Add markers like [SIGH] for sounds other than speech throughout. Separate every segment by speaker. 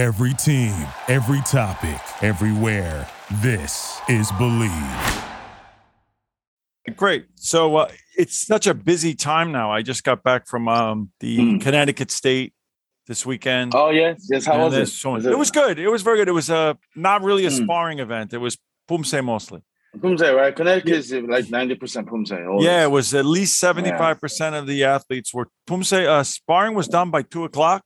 Speaker 1: Every team, every topic, everywhere. This is Bleav.
Speaker 2: Great. So uh, it's such a busy time now. I just got back from um, the
Speaker 3: Mm.
Speaker 2: Connecticut State this weekend.
Speaker 3: Oh yes, yes. How was it?
Speaker 2: so-
Speaker 3: Was
Speaker 2: it was good. It was very good. It was uh, not really a
Speaker 3: Mm.
Speaker 2: sparring event. It was Poomsae mostly.
Speaker 3: Poomsae, right? Connecticut is like ninety percent Poomsae. always.
Speaker 2: Yeah, it was at least 75% of the athletes were Poomsae. Uh, sparring was done by two o'clock.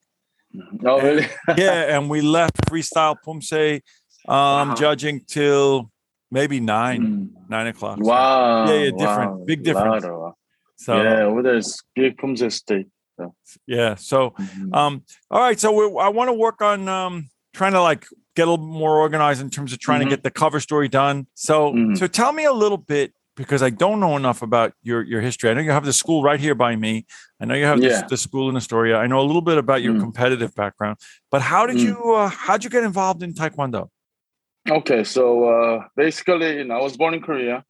Speaker 2: [LAUGHS]
Speaker 3: Oh really?
Speaker 2: yeah, and we left freestyle Poomsae um,
Speaker 3: Wow.
Speaker 2: judging till maybe nine,
Speaker 3: Mm.
Speaker 2: nine o'clock. So-
Speaker 3: Wow.
Speaker 2: Yeah, yeah, different.
Speaker 3: wow.
Speaker 2: Big difference. So
Speaker 3: yeah, over there is big Poomsae state.
Speaker 2: yeah. So
Speaker 3: Mhm.
Speaker 2: Um, all right, so I want to work on um, trying to like get a little more organized in terms of trying
Speaker 3: Mhm.
Speaker 2: to get the cover story done. So,
Speaker 3: Mhm.
Speaker 2: so tell me a little bit because I don't know enough about your your history. I know you have the school right here by me. I know you have
Speaker 3: Yeah.
Speaker 2: the, the school in Astoria. I know a little bit about your
Speaker 3: Mm.
Speaker 2: competitive background, but how did
Speaker 3: Mm.
Speaker 2: you uh, how did you get involved in Taekwondo?
Speaker 3: Okay, so uh, basically, you know, I was born in Korea.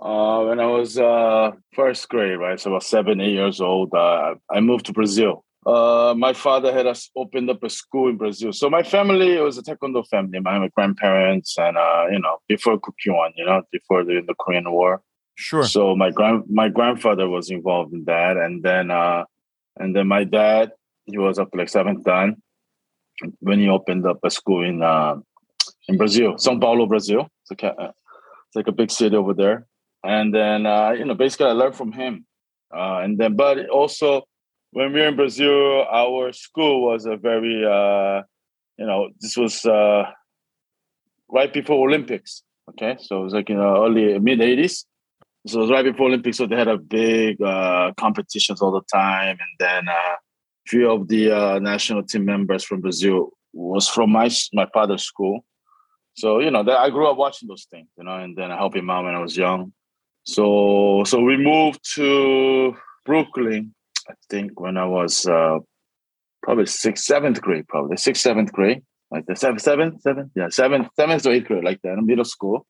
Speaker 3: Uh, when I was uh, first grade, right? So about seven, eight years old, uh, I moved to Brazil. Uh, my father had us opened up a school in Brazil. So my family it was a Taekwondo family. My, my grandparents and uh, you know before Kukkiwon, you know before the, the Korean War.
Speaker 2: Sure.
Speaker 3: So my grand my grandfather was involved in that, and then uh, and then my dad he was up like seventh dan when he opened up a school in uh, in Brazil, São Paulo, Brazil. It's like a, it's like a big city over there. And then uh, you know basically I learned from him, uh, and then but also when we were in Brazil, our school was a very uh, you know this was uh, right before Olympics. Okay, so it was like you know early mid '80s. So it was right before Olympics, so they had a big uh, competitions all the time, and then uh, few of the uh, national team members from Brazil was from my my father's school. So you know that I grew up watching those things, you know, and then I helped him out when I was young. So so we moved to Brooklyn, I think when I was uh, probably sixth, seventh grade, probably sixth, seventh grade, like the seventh, seventh, seventh, yeah, seventh, seventh to eighth grade, like that, middle school.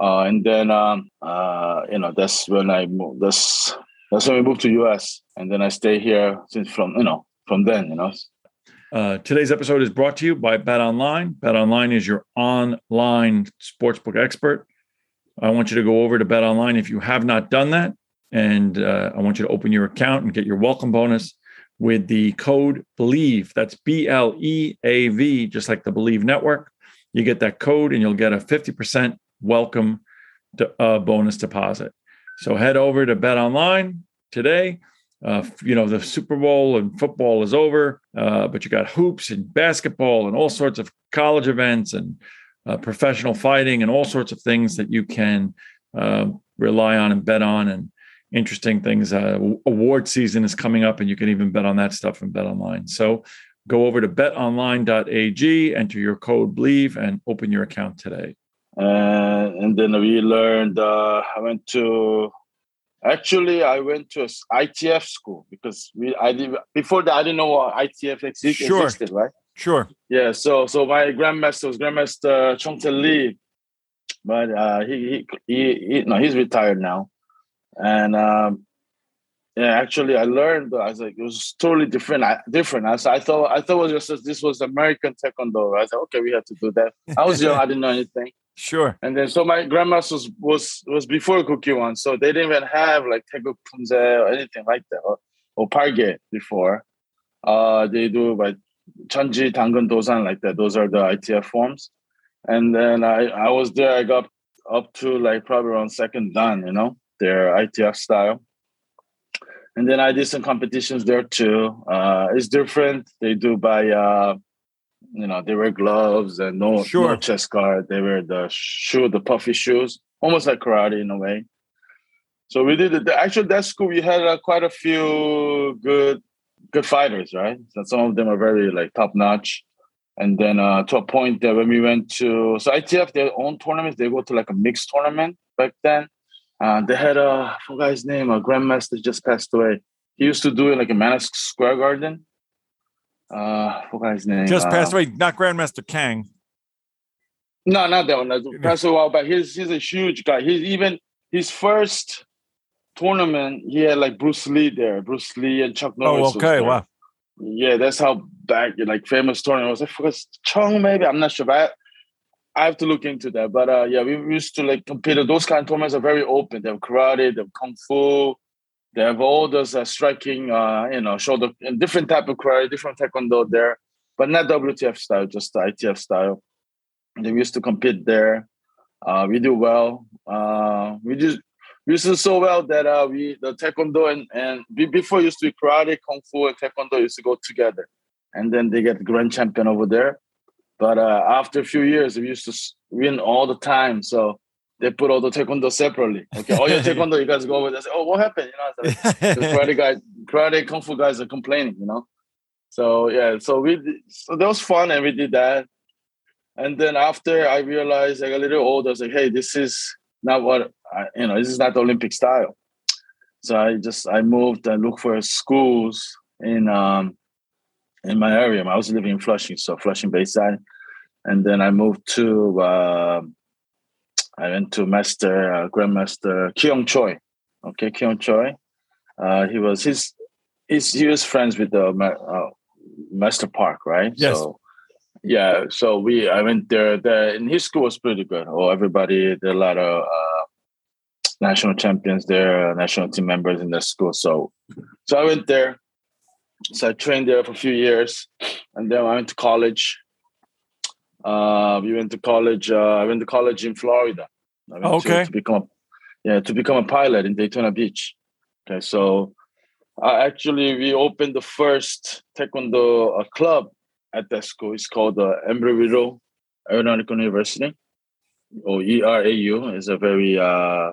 Speaker 3: Uh, and then um, uh, you know that's when I moved. That's that's when we moved to US, and then I stay here since from you know from then, you know.
Speaker 2: Uh, today's episode is brought to you by Bet Online. Bet Online is your online sportsbook expert. I want you to go over to Bet Online if you have not done that, and uh, I want you to open your account and get your welcome bonus with the code BLEAV. That's B L E A V, just like the Bleav Network. You get that code, and you'll get a fifty percent welcome to, uh, bonus deposit. So head over to Bet Online today. Uh, you know, the Super Bowl and football is over, uh, but you got hoops and basketball and all sorts of college events and uh, professional fighting and all sorts of things that you can uh, rely on and bet on. And interesting things. Uh, award season is coming up, and you can even bet on that stuff and bet online. So go over to betonline.ag, enter your code BLEAV, and open your account today.
Speaker 3: and and then we learned. Uh, I went to actually I went to ITF school because we I did before that I didn't know what ITF exi-
Speaker 2: Sure.
Speaker 3: existed, right?
Speaker 2: Sure.
Speaker 3: Yeah, so so my grandmaster was Grandmaster Chongte Lee, but uh, he, he he he no he's retired now, and um, yeah, actually I learned I was like it was totally different. I, different. I, I thought I thought it was just this was American Taekwondo. I said okay, we have to do that. I was young, I didn't know anything, [LAUGHS]
Speaker 2: Sure.
Speaker 3: and then so my grandmaster was was, was before Kukkiwon, so they didn't even have like Taekwondo or anything like that or, or Palgwe before. Uh, they do like Chonji, Dangun, Dosan, like that. Those are the ITF forms. And then I, I was there, I got up to like probably around second dan, you know, their ITF style. And then I did some competitions there too. Uh, it's different. They do by, uh, you know, they wear gloves and no,
Speaker 2: Sure.
Speaker 3: no chest guard. They wear the shoe, the puffy shoes, almost like karate in a way. So we did it. Actually, that school we had uh, quite a few good good fighters, right? So some of them are very like top notch. And then uh, to a point that when we went to so ITF their own tournaments, they go to like a mixed tournament back then. Uh, they had a I forgot his name, a grandmaster just passed away. He used to do it like a Madison Square Garden. Uh, I forgot his name.
Speaker 2: Just
Speaker 3: uh,
Speaker 2: passed away. Not Grandmaster Kang.
Speaker 3: No, not that one. That's passed a while back. He's he's a huge guy. He's even his first tournament. He had like Bruce Lee there. Bruce Lee and Chuck Norris.
Speaker 2: Oh, okay. Wow.
Speaker 3: Yeah, that's how back like famous tournament. Was it first Chong? Maybe I'm not sure. But I, have to look into that. But uh, yeah, we used to like compete. Those kind of tournaments are very open. They have karate, they have kung fu, they have all those uh, striking, uh, you know, shoulder different type of karate, different taekwondo there, but not WTF style, just ITF style. They used to compete there. Uh, we do well. Uh, we just we used to do so well that uh, we the taekwondo and and before used to be karate, kung fu, and taekwondo used to go together, and then they get grand champion over there. But uh, after a few years, we used to win all the time. So they put all the taekwondo separately. Okay, all your [LAUGHS] taekwondo, you guys go over there. Say, oh, what happened? You know, like, the [LAUGHS] karate guys, karate kung fu guys are complaining. You know, so yeah, so we so that was fun, and we did that. And then after I realized, I got a little older, I was like, hey, this is not what I, you know. This is not Olympic style. So I just I moved and looked for schools in um in my area. I was living in Flushing, so Flushing Bayside, and then I moved to. Uh, I went to Master uh, Grandmaster Kyung Choi. Okay, Kyung Choi. Uh, he was his, his he was friends with the uh, Master Park, right?
Speaker 2: Yes.
Speaker 3: So, yeah. So we I went there. There and his school was pretty good. Oh, everybody there are a lot of uh, national champions there, national team members in the school. So, so I went there. So I trained there for a few years, and then I went to college. Uh, we went to college. Uh, I went to college in Florida.
Speaker 2: okay.
Speaker 3: To, to, become, a, yeah, to become a pilot in Daytona Beach. Okay, so uh, actually we opened the first taekwondo uh, club at that school. It's called the uh, Embry-Riddle Aeronautical University, or ERAU. is a very uh,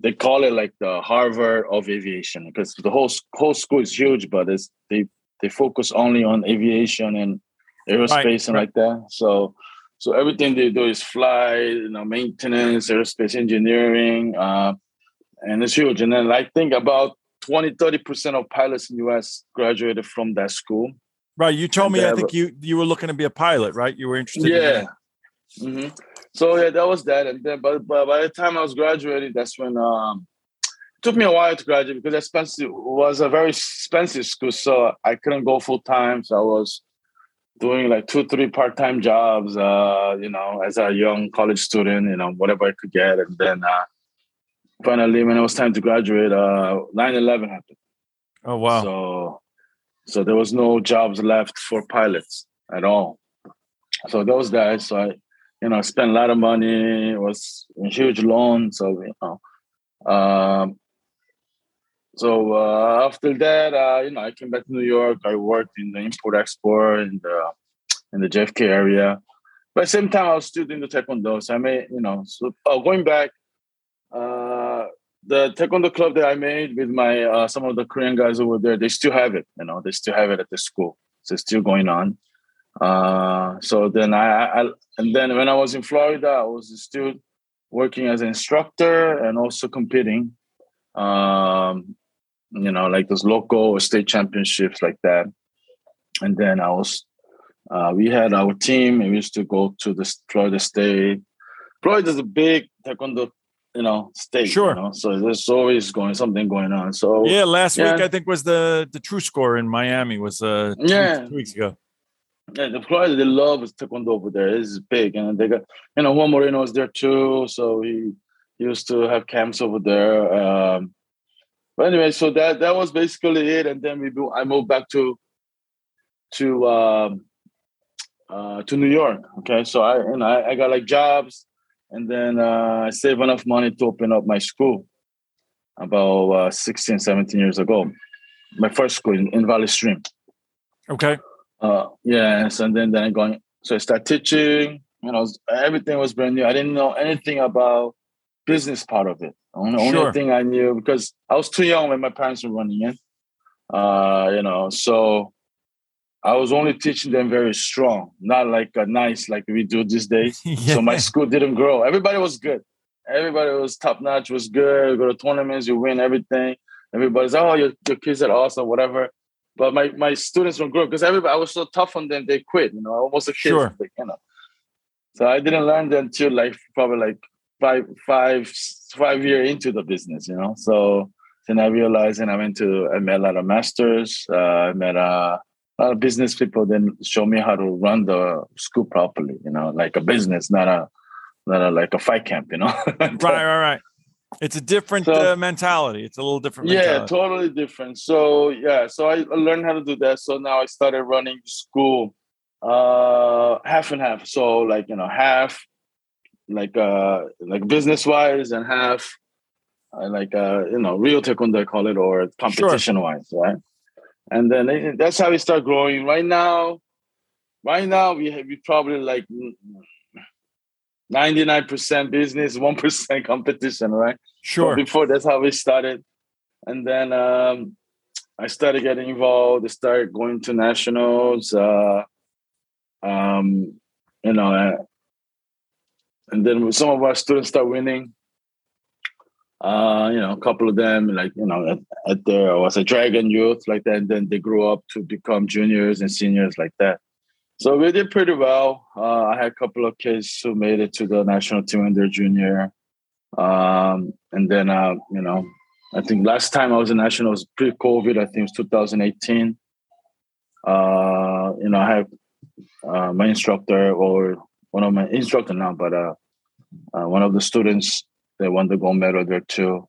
Speaker 3: they call it like the Harvard of aviation because the whole whole school is huge, but it's they they focus only on aviation and aerospace right, and right. like that. So so everything they do is fly, you know, maintenance, aerospace engineering, uh, and it's huge. And then I think about 20, 30% of pilots in US graduated from that school.
Speaker 2: Right. You told and me, I think you you were looking to be a pilot, right? You were interested.
Speaker 3: Yeah. In mm-hmm. So yeah, that was that. And then, but, but by the time I was graduating, that's when um, it took me a while to graduate because expensive was a very expensive school. So I couldn't go full time. So I was doing like two, three part-time jobs, uh, you know, as a young college student, you know, whatever I could get. And then uh, finally, when it was time to graduate, uh, 9-11 happened.
Speaker 2: Oh, wow.
Speaker 3: So, so there was no jobs left for pilots at all. So those guys, so I, you know, spent a lot of money, it was a huge loan. So, you know, um, so uh, after that, uh, you know, I came back to New York. I worked in the import export in the in the JFK area. But at the same time, I was still doing the taekwondo. So I made, you know, so oh, going back, uh, the taekwondo club that I made with my uh, some of the Korean guys over there, they still have it. You know, they still have it at the school. So it's still going on. Uh, so then I, I and then when I was in Florida, I was still working as an instructor and also competing. Um, you know, like those local or state championships like that. And then I was, uh, we had our team and we used to go to the Florida State. Florida is a big taekwondo, you know, state.
Speaker 2: Sure.
Speaker 3: You know? So there's always going something going on. So
Speaker 2: yeah, last yeah. week I think was the the true score in Miami was uh two yeah weeks, two weeks ago.
Speaker 3: Yeah, the Florida they love taekwondo over there. It's big, and they got you know Juan Moreno was there too, so he used to have camps over there. Um, but anyway, so that that was basically it, and then we I moved back to to um, uh, to New York. Okay, so I and I, I got like jobs, and then uh, I saved enough money to open up my school about uh, 16, 17 years ago. My first school in, in Valley Stream.
Speaker 2: Okay.
Speaker 3: Uh, yes, and then then I going. So I started teaching. You know, everything was brand new. I didn't know anything about business part of it. Only, sure. only thing I knew because I was too young when my parents were running in. Uh, you know, so I was only teaching them very strong, not like a nice like we do these days. [LAUGHS] yeah. So my school didn't grow. Everybody was good. Everybody was top notch, was good. You go to tournaments, you win everything. Everybody's oh your, your kids are awesome, whatever. But my, my students don't grow because everybody I was so tough on them, they quit, you know, almost a kid, sure. you know. So I didn't learn them until like probably like five five five year into the business, you know. So then I realized, and I went to I met a lot of masters. Uh, I met uh, a lot of business people then show me how to run the school properly. You know, like a business, not a not a, like a fight camp. You know. [LAUGHS]
Speaker 2: right, right, right. It's a different
Speaker 3: So-
Speaker 2: uh, mentality. It's a little different.
Speaker 3: yeah
Speaker 2: mentality.
Speaker 3: totally different so yeah so I, I learned how to do that so now i started running school uh half and half so like you know half like uh like business wise and half uh, like uh you know real taekwondo i call it or competition wise right and then that's how we start growing right now right now we have we probably like 99% business [LAUGHS] 1% competition right
Speaker 2: Sure.
Speaker 3: but before that's how we started. And then um, I started getting involved. I started going to nationals. Uh, um, you know, uh, and then some of our students start winning. Uh, you know, a couple of them, like you know, at, at there I was a dragon youth like that. And then they grew up to become juniors and seniors like that. So we did pretty well. Uh, I had a couple of kids who made it to the national team when they're junior. Um, and then, uh, you know, I think last time I was in national was pre-COVID. I think it was 2018. Uh, you know, I have uh, my instructor or one of my instructor now, but uh, uh, one of the students that won the gold medal there too.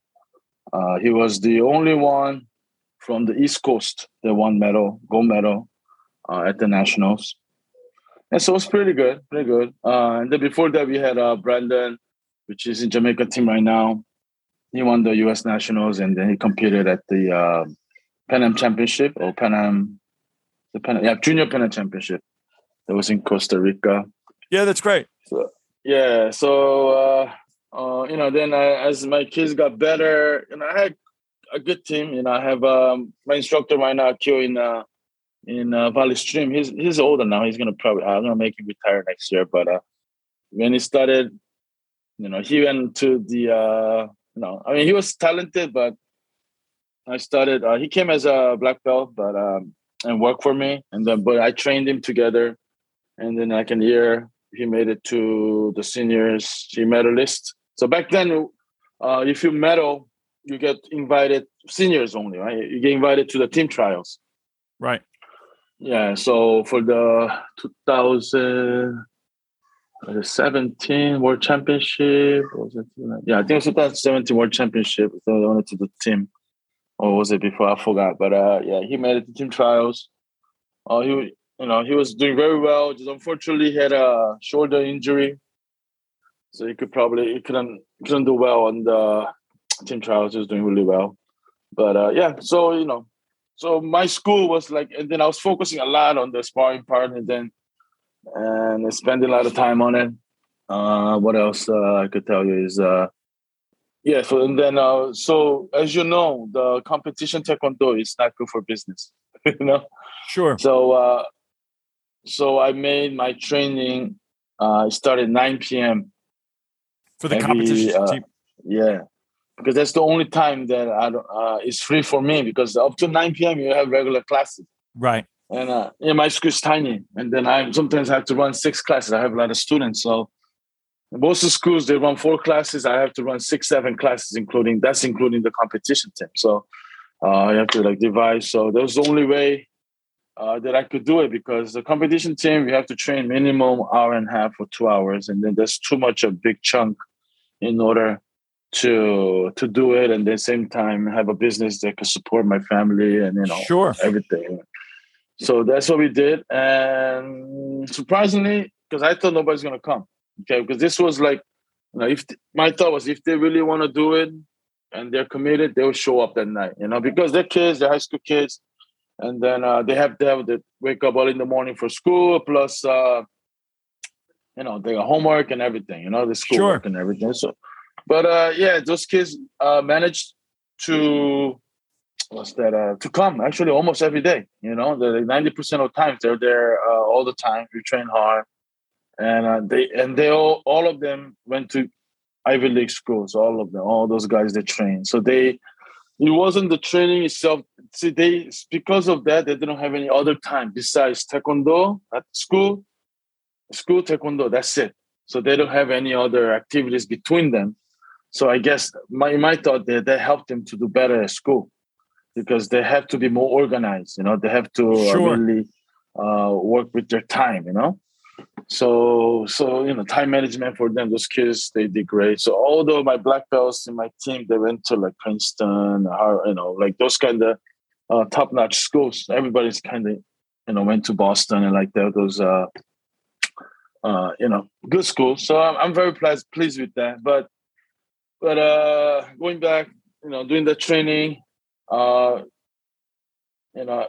Speaker 3: Uh, he was the only one from the East Coast that won medal, gold medal uh, at the nationals. And so it was pretty good, pretty good. Uh, and then before that, we had uh, Brandon, which is in Jamaica team right now. He won the U.S. Nationals, and then he competed at the Pan Am Championship or Pan Am, the Pan, yeah, Junior Pan Am Championship. That was in Costa Rica.
Speaker 2: Yeah, that's great.
Speaker 3: Yeah, so uh, uh, you know, then I, as my kids got better, you know, I had a good team. You know, I have um, my instructor right now, Kyo in uh, in uh, Valley Stream. He's he's older now. He's gonna probably I'm gonna make him retire next year. But uh, when he started, you know, he went to the uh, you know, I mean, he was talented, but I started. Uh, he came as a black belt, but um, and worked for me, and then but I trained him together, and then like a year he made it to the seniors he medalist. So back then uh, if you medal you get invited seniors only right? You get invited to the team trials.
Speaker 2: Right.
Speaker 3: yeah so for the 2017 world championship was it? Yeah i think it was 2017 world championship so i wanted to the team. Or was it before? I forgot but uh yeah he made it to team trials. Uh, he you know, he was doing very well. Just unfortunately, he had a shoulder injury, so he could probably he couldn't couldn't do well on the team trials. He was doing really well, but uh, yeah. So you know, so my school was like, and then I was focusing a lot on the sparring part, and then and spending a lot of time on it. Uh, what else uh, I could tell you is, uh, yeah. So and then, uh, so as you know, the competition taekwondo is not good for business. [LAUGHS] you know.
Speaker 2: Sure.
Speaker 3: So uh, so I made my training. Uh, started 9 p.m.
Speaker 2: For the
Speaker 3: Maybe,
Speaker 2: competition
Speaker 3: uh,
Speaker 2: team.
Speaker 3: Yeah, because that's the only time that I don't, uh, it's free for me. Because up to 9 p.m. you have regular classes,
Speaker 2: Right.
Speaker 3: and uh, yeah, my school is tiny, and then I sometimes have to run six classes. I have a lot of students, so most of the schools they run four classes. I have to run six, seven classes, including that's including the competition team. So uh, I have to like divide. So that was the only way uh, that I could do it because the competition team we have to train minimum hour and a half or two hours, and then there's too much of a big chunk in order to to do it, and at the same time have a business that can support my family and you know
Speaker 2: Sure.
Speaker 3: everything. So that's what we did, and surprisingly, because I thought nobody's gonna come, okay, because this was like, you know, if my thought was if they really want to do it and they're committed, they will show up that night, you know, because they're kids, they're high school kids, and then uh, they have to have to wake up early in the morning for school, plus, uh, you know, they got homework and everything, you know, the schoolwork and everything. So, but uh, yeah, those kids uh, managed to what's that uh, to come actually almost every day. You know, the ninety percent of the times they're there uh, all the time. We train hard, and uh, they and they all all of them went to Ivy League schools. All of them, all those guys they train. So they it wasn't the training itself. See, they because of that they didn't have any other time besides taekwondo at school, school taekwondo. That's it. So they don't have any other activities between them. So I guess my my thought that that helped them to do better at school because they have to be more organized. You know, they have to uh,
Speaker 2: Sure.
Speaker 3: really uh, work with their time, you know. So so you know, time management for them, those kids they did great. So although my black belts in my team, they went to like Princeton, you know, like those kind of uh, top notch schools. Everybody's kind of you know went to Boston and like that those uh, uh, you know good schools. So I'm I'm very pleased pleased with that. But but uh, going back, you know, doing the training, uh, you know,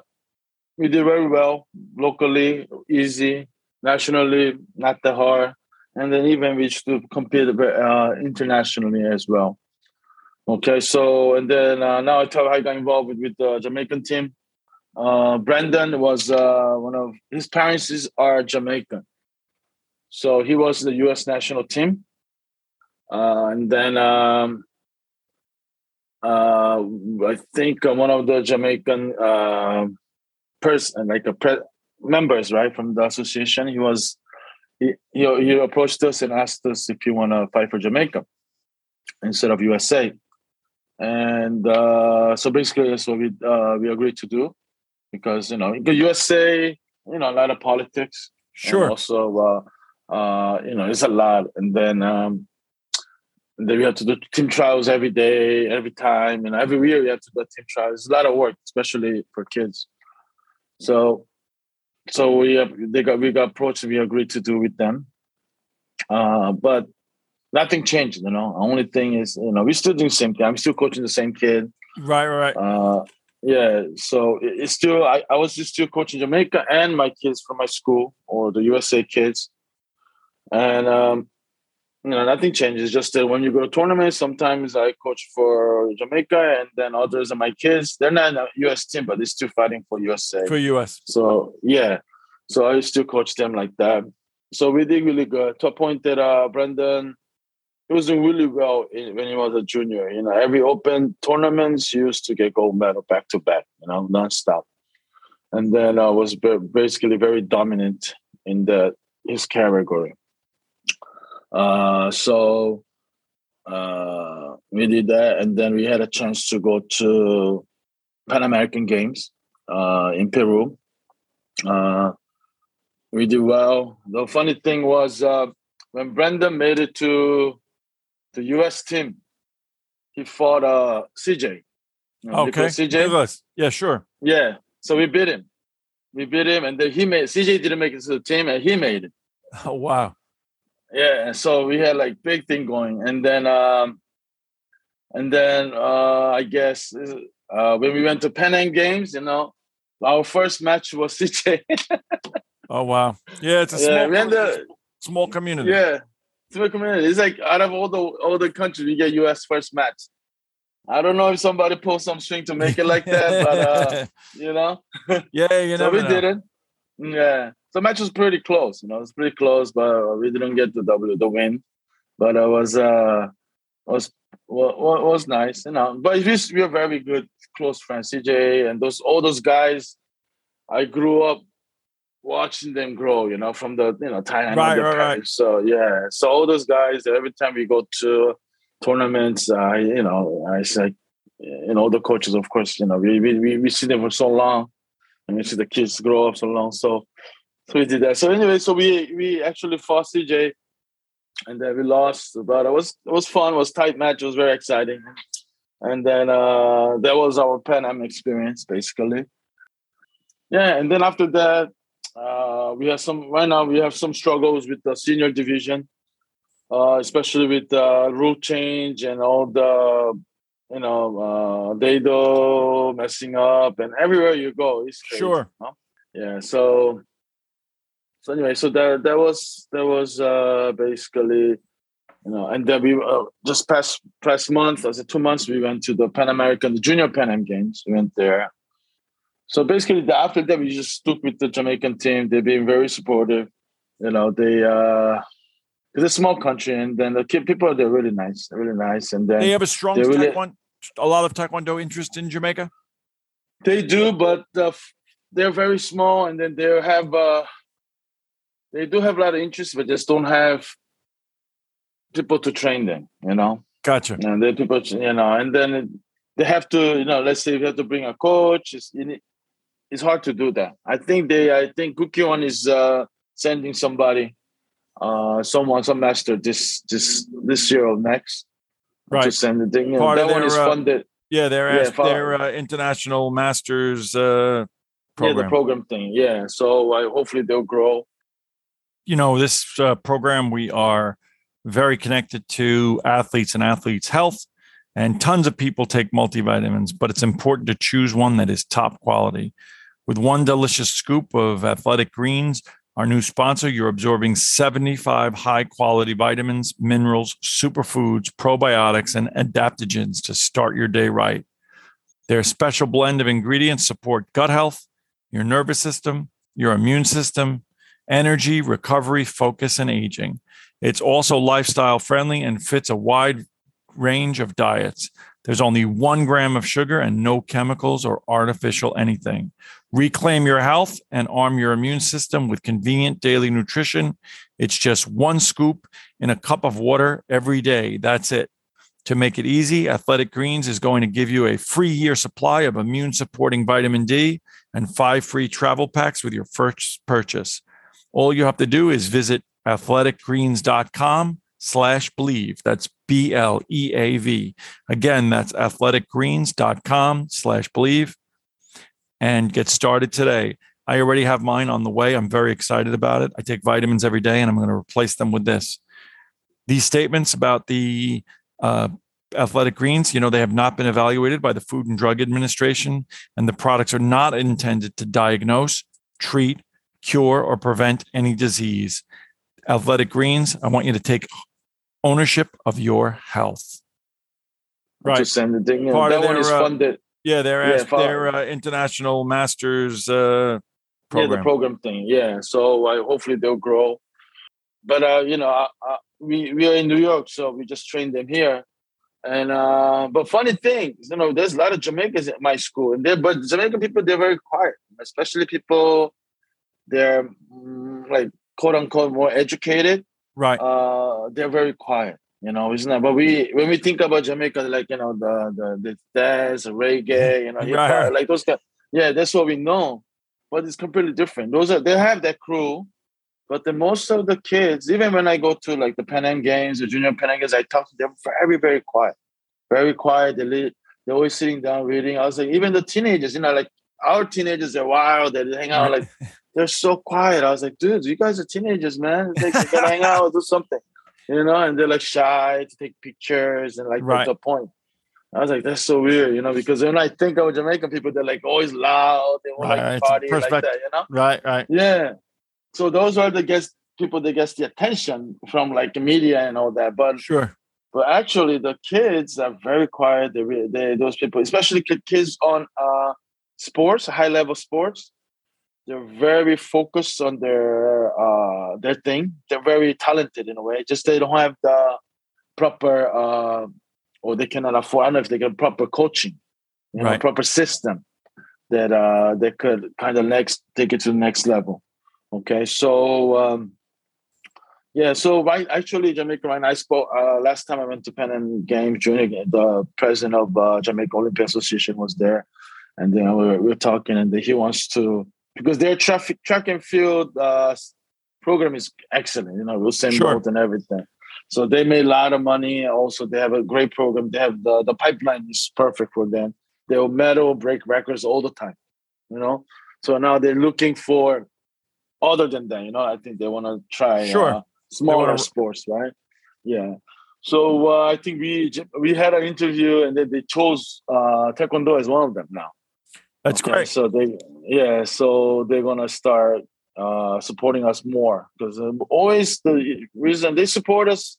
Speaker 3: we did very well locally, easy, nationally, not that hard, and then even we to compete uh, internationally as well. Okay, so and then uh, now I tell how I got involved with, with the Jamaican team. Uh, Brandon was uh, one of his parents is, are Jamaican, so he was the U.S. national team, uh, and then um, uh, I think one of the Jamaican uh, person, like a pre- members, right from the association, he was he, he he approached us and asked us if you want to fight for Jamaica instead of USA, and uh, so basically that's what we uh, we agreed to do because you know the USA, you know, a lot of politics.
Speaker 2: Sure.
Speaker 3: also, uh, uh, you know, it's a lot, and then um, and then we have to do team trials every day, every time, and every year we have to do team trials. It's a lot of work, especially for kids. So, so we have, they got we got approached we agreed to do with them. Uh, but nothing changed, you know. The only thing is, you know, we're still doing the same thing. I'm still coaching the same kid.
Speaker 2: Right, right.
Speaker 3: Uh, yeah, so it's still I, I was just still coaching Jamaica and my kids from my school or the USA kids. And um, you know, nothing changes. Just that when you go to tournaments, sometimes I coach for Jamaica and then others are my kids. They're not in a US team, but they're still fighting for USA.
Speaker 2: For US.
Speaker 3: So yeah, so I still coach them like that. So we did really good to a point that uh, Brendan he was doing really well in, when he was a junior. You know, every open tournaments he used to get gold medal back to back. You know, nonstop, and then uh, was ba- basically very dominant in the his category. Uh, so uh, we did that, and then we had a chance to go to Pan American Games uh, in Peru. Uh, we did well. The funny thing was uh, when Brendan made it to the U.S. team, he fought uh, CJ. You know,
Speaker 2: Okay.
Speaker 3: CJ.
Speaker 2: us. Yeah, sure.
Speaker 3: Yeah. So we beat him. We beat him, and then he made CJ didn't make it to the team, and he made it. [LAUGHS]
Speaker 2: Oh, wow.
Speaker 3: Yeah, and so we had like big thing going, and then um, and then uh, I guess uh, when we went to Pan Am Games, you know, our first match was [LAUGHS] CJ.
Speaker 2: Oh, wow. Yeah, it's a
Speaker 3: yeah,
Speaker 2: small,
Speaker 3: had
Speaker 2: small community.
Speaker 3: yeah, small community. It's like out of all the all the countries, we get U.S. first match. I don't know if somebody pulled some string to make it like that, but uh, [LAUGHS] you know.
Speaker 2: yeah, you
Speaker 3: know. [LAUGHS]
Speaker 2: so
Speaker 3: we
Speaker 2: know.
Speaker 3: didn't. Yeah. So match was pretty close, you know, it was pretty close, but we didn't get the W the win. But it was uh was was, was nice, you know. But we we are very good close friends, CJ and those all those guys. I grew up watching them grow, you know, from the you know Thailand.
Speaker 2: Right, right, right.
Speaker 3: So yeah, so all those guys. Every time we go to tournaments, I you know I say, you know, the coaches, of course, you know, we we we, we see them for so long, and we see the kids grow up so long. So so we did that. So anyway, so we we actually fought CJ, and then we lost. But it was it was fun. It was tight match. It was very exciting. And then uh that was our Pan Am experience, basically. Yeah, and then after that, uh, we have some right now. We have some struggles with the senior division, uh, especially with the rule change and all the, you know, uh, Daedo messing up, and everywhere you go, it's crazy,
Speaker 2: Sure.
Speaker 3: Yeah. So, so anyway, so that that was that was uh, basically, you know, and then we uh, just past past month, I said two months, we went to the Pan American, the Junior Pan Am Games. We went there. So basically, the, after that, we just stuck with the Jamaican team. They've been very supportive. You know, they uh, it's a small country, and then the kid, people they're really nice, they're really nice, and then
Speaker 2: They have a strong
Speaker 3: They really-
Speaker 2: taekwondo, a lot of taekwondo interest in Jamaica.
Speaker 3: They do, but uh, they're very small, and then they have uh, they do have a lot of interest, but just don't have people to train them. You know,
Speaker 2: Gotcha.
Speaker 3: and the people, you know, and then it- they have to, you know, let's say we have to bring a coach. It's, you it's hard to do that. I think they, I think Kukkiwon is uh, sending somebody, uh, someone, some master this this this year or next,
Speaker 2: right?
Speaker 3: To send the thing. Part that one is uh, funded.
Speaker 2: Yeah, their yeah, their uh, international masters uh, program.
Speaker 3: Yeah, the program thing. Yeah, so uh, hopefully they'll grow.
Speaker 2: You know, this uh, program we are very connected to athletes and athletes' health, and tons of people take multivitamins, but it's important to choose one that is top quality. With one delicious scoop of Athletic Greens, our new sponsor, you're absorbing 75 high quality vitamins, minerals, superfoods, probiotics, and adaptogens to start your day right. Their special blend of ingredients support gut health, your nervous system, your immune system, energy, recovery, focus, and aging. It's also lifestyle friendly and fits a wide range of diets. There's only one gram of sugar and no chemicals or artificial anything. Reclaim your health and arm your immune system with convenient daily nutrition. It's just one scoop in a cup of water every day. That's it. To make it easy, Athletic Greens is going to give you a free year supply of immune supporting vitamin D and five free travel packs with your first purchase. All you have to do is visit athleticgreens.com slash bleav. That's B L E A V. Again, that's athleticgreens.com slash bleav and get started today. I already have mine on the way. I'm very excited about it. I take vitamins every day and I'm going to replace them with this. These statements about the uh, athletic greens, you know, they have not been evaluated by the Food and Drug Administration, and the products are not intended to diagnose, treat, cure, or prevent any disease. Athletic Greens, I want you to take ownership of your health.
Speaker 3: Right. Just send the thing. Part that of their, one is uh, funded.
Speaker 2: Yeah, their yeah, their uh, international masters uh, program.
Speaker 3: Yeah, the program thing. Yeah, so uh, hopefully they'll grow. But uh, you know, we we are in New York, so we just train them here. And uh, but funny thing, you know, there's a lot of Jamaicans at my school, and they but Jamaican people they're very quiet, especially people they're mm, like quote unquote more educated,
Speaker 2: right?
Speaker 3: Uh, they're very quiet, you know. Isn't that? But we when we think about Jamaica, like you know the the the jazz, reggae, you know, right. like those guys. Yeah, that's what we know. But it's completely different. Those are they have that crew, but the most of the kids, even when I go to like the Pan Am games, the junior Pan Am games, I talk to them very very quiet, very quiet. They lead, they're always sitting down reading. I was like, even the teenagers, you know, like our teenagers are wild. They hang out like [LAUGHS] they're so quiet. I was like, dudes, you guys are teenagers, man. They, gotta hang out, do something, you know. And they're like shy to take pictures and like right. the point. I was like, that's so weird, you know, because when I think of Jamaican people, they're like always loud, they want right. like party like that, you know.
Speaker 2: Right, right.
Speaker 3: Yeah. So those are the guest people that gets the attention from like the media and all that. But
Speaker 2: sure.
Speaker 3: But actually, the kids are very quiet. They, they those people, especially kids on uh, sports, high level sports they're very focused on their uh, their thing. They're very talented in a way. Just they don't have the proper uh, or they cannot afford. I don't know if they get proper coaching, you right. know, proper system that uh, they could kind of next take it to the next level. Okay, so um, yeah, so right actually Jamaica right I spoke uh, last time I went to Pan Am Games Junior. The president of uh, Jamaica Olympic Association was there, and then we were, we were talking, and he wants to because their traffic track and field uh, program is excellent. You know, Usain sure. Bolt and everything. So they made a lot of money. Also, they have a great program. They have the the pipeline is perfect for them. They'll medal, break records all the time. You know, so now they're looking for other than that. You know, I think they want to try
Speaker 2: sure.
Speaker 3: Uh, smaller wanna... sports, right? Yeah. So uh, I think we we had an interview and then they chose uh, Taekwondo as one of them now.
Speaker 2: That's okay, great.
Speaker 3: So they, yeah, so they're gonna start uh, supporting us more because uh, always the reason they support us,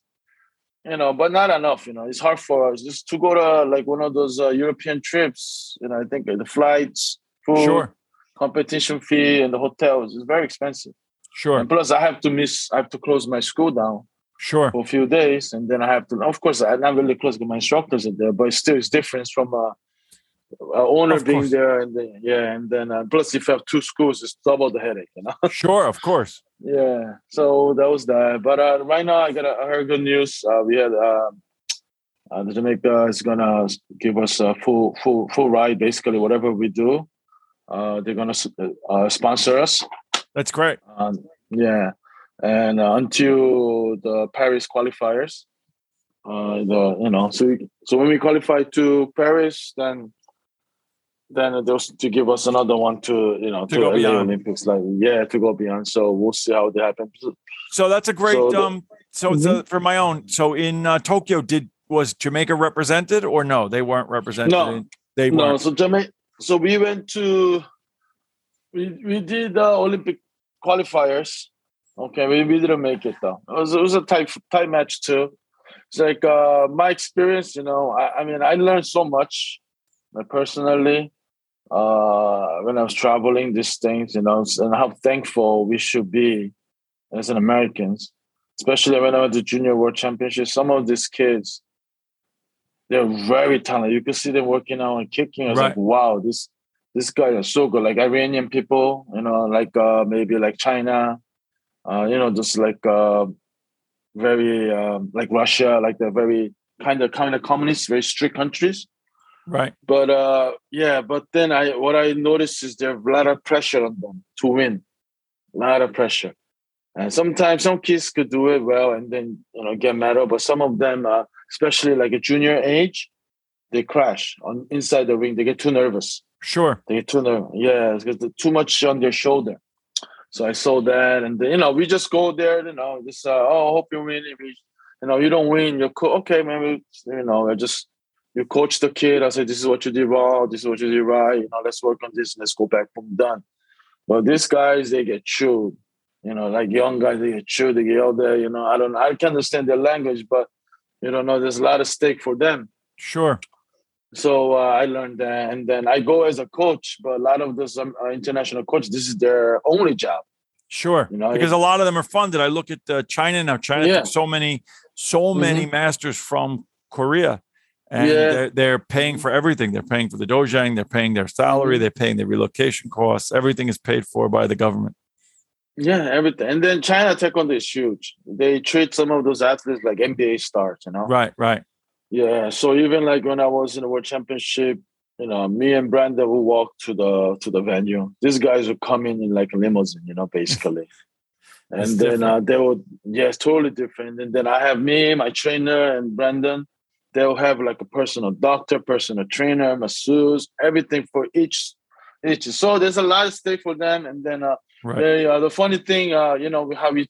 Speaker 3: you know, but not enough. You know, it's hard for us just to go to like one of those uh, European trips. You know, I think the flights, food,
Speaker 2: sure.
Speaker 3: competition fee, and the hotels is very expensive.
Speaker 2: Sure.
Speaker 3: And plus, I have to miss. I have to close my school down.
Speaker 2: Sure.
Speaker 3: For a few days, and then I have to. Of course, I'm not really close because my instructors are there, but still, it's different from a uh, owner of being course. there and then, yeah and then uh, plus if you have two schools it's double the headache you know [LAUGHS]
Speaker 2: sure of course
Speaker 3: yeah so that was that but uh, right now i got a, I heard good news uh, we had uh, uh, the jamaica is gonna give us a full full full ride basically whatever we do Uh, they're gonna uh, sponsor us.
Speaker 2: That's great.
Speaker 3: Um, yeah, and uh, until the Paris qualifiers, uh, the you know, so we, so when we qualify to Paris, then then those to give us another one to you know
Speaker 2: To
Speaker 3: to,
Speaker 2: go
Speaker 3: LA
Speaker 2: beyond.
Speaker 3: Olympics, like yeah, to go beyond. So we'll see how that happens.
Speaker 2: So that's a great.
Speaker 3: So the-
Speaker 2: um. So, so for my own. So in uh, Tokyo, did was Jamaica represented or no? They weren't represented.
Speaker 3: No.
Speaker 2: in- they
Speaker 3: No,
Speaker 2: weren't.
Speaker 3: so Jamaica. So we went to we we did the Olympic qualifiers. Okay, we, we didn't make it though. It was it was a tight tight match too. It's like uh, my experience. You know, I, I mean, I learned so much like, personally uh, when I was traveling these things. You know, and how thankful we should be as an Americans, especially when I went to Junior World Championship. Some of these kids they're very talented. You can see them working out and kicking. I was
Speaker 2: Right.
Speaker 3: like, wow, this this guy is so good. Like Iranian people, you know, like uh, maybe like China, uh, you know, just like uh, very um, like Russia, like they're very kind of kind of communist, very strict countries.
Speaker 2: Right.
Speaker 3: But uh, yeah, but then I what I noticed is there's a lot of pressure on them to win, a lot of pressure. And sometimes some kids could do it well and then you know get medal, but some of them, uh, especially like a junior age, they crash on inside the ring. They get too nervous.
Speaker 2: Sure.
Speaker 3: They get too nervous. Yeah, because too much on their shoulder. So I saw that, and then, you know, we just go there. You know, just uh, oh, hope you win. If you, you know, you don't win, you're cool. okay, maybe you know, I just you coach the kid. I say, this is what you did wrong. This is what you did right. You know, let's work on this. Let's go back. Boom, done. But these guys, they get chewed. You know, like young guys, they get chewed. They get out there. You know, I don't. I can understand their language, but you don't know. There's a lot of stake for them.
Speaker 2: Sure.
Speaker 3: So uh, I learned that, and then I go as a coach. But a lot of those um, uh, international coach, this is their only job.
Speaker 2: Sure.
Speaker 3: You know,
Speaker 2: because a lot of them are funded. I look at uh, China now. China
Speaker 3: Yeah.
Speaker 2: so many, so many masters from Korea, and
Speaker 3: Yeah.
Speaker 2: they're, they're paying for everything. They're paying for the dojang. They're paying their salary.
Speaker 3: Mhm.
Speaker 2: They're paying their relocation costs. Everything is paid for by the government.
Speaker 3: Yeah, everything. And then China Taekwondo is huge. They treat some of those athletes like NBA stars. You know.
Speaker 2: Right. Right.
Speaker 3: Yeah. So even like when I was in the World Championship, you know, me and Brandon would walk to the to the venue. These guys would come in in like a limousine, you know, basically. [LAUGHS] And then uh, they would, yes, totally different. And then I have me, my trainer, and Brandon. They'll have like a personal doctor, personal trainer, masseuse, everything for each each. So there's a lot of stake for them. And then uh,
Speaker 2: Right.
Speaker 3: they, uh, the funny thing, uh, you know, how we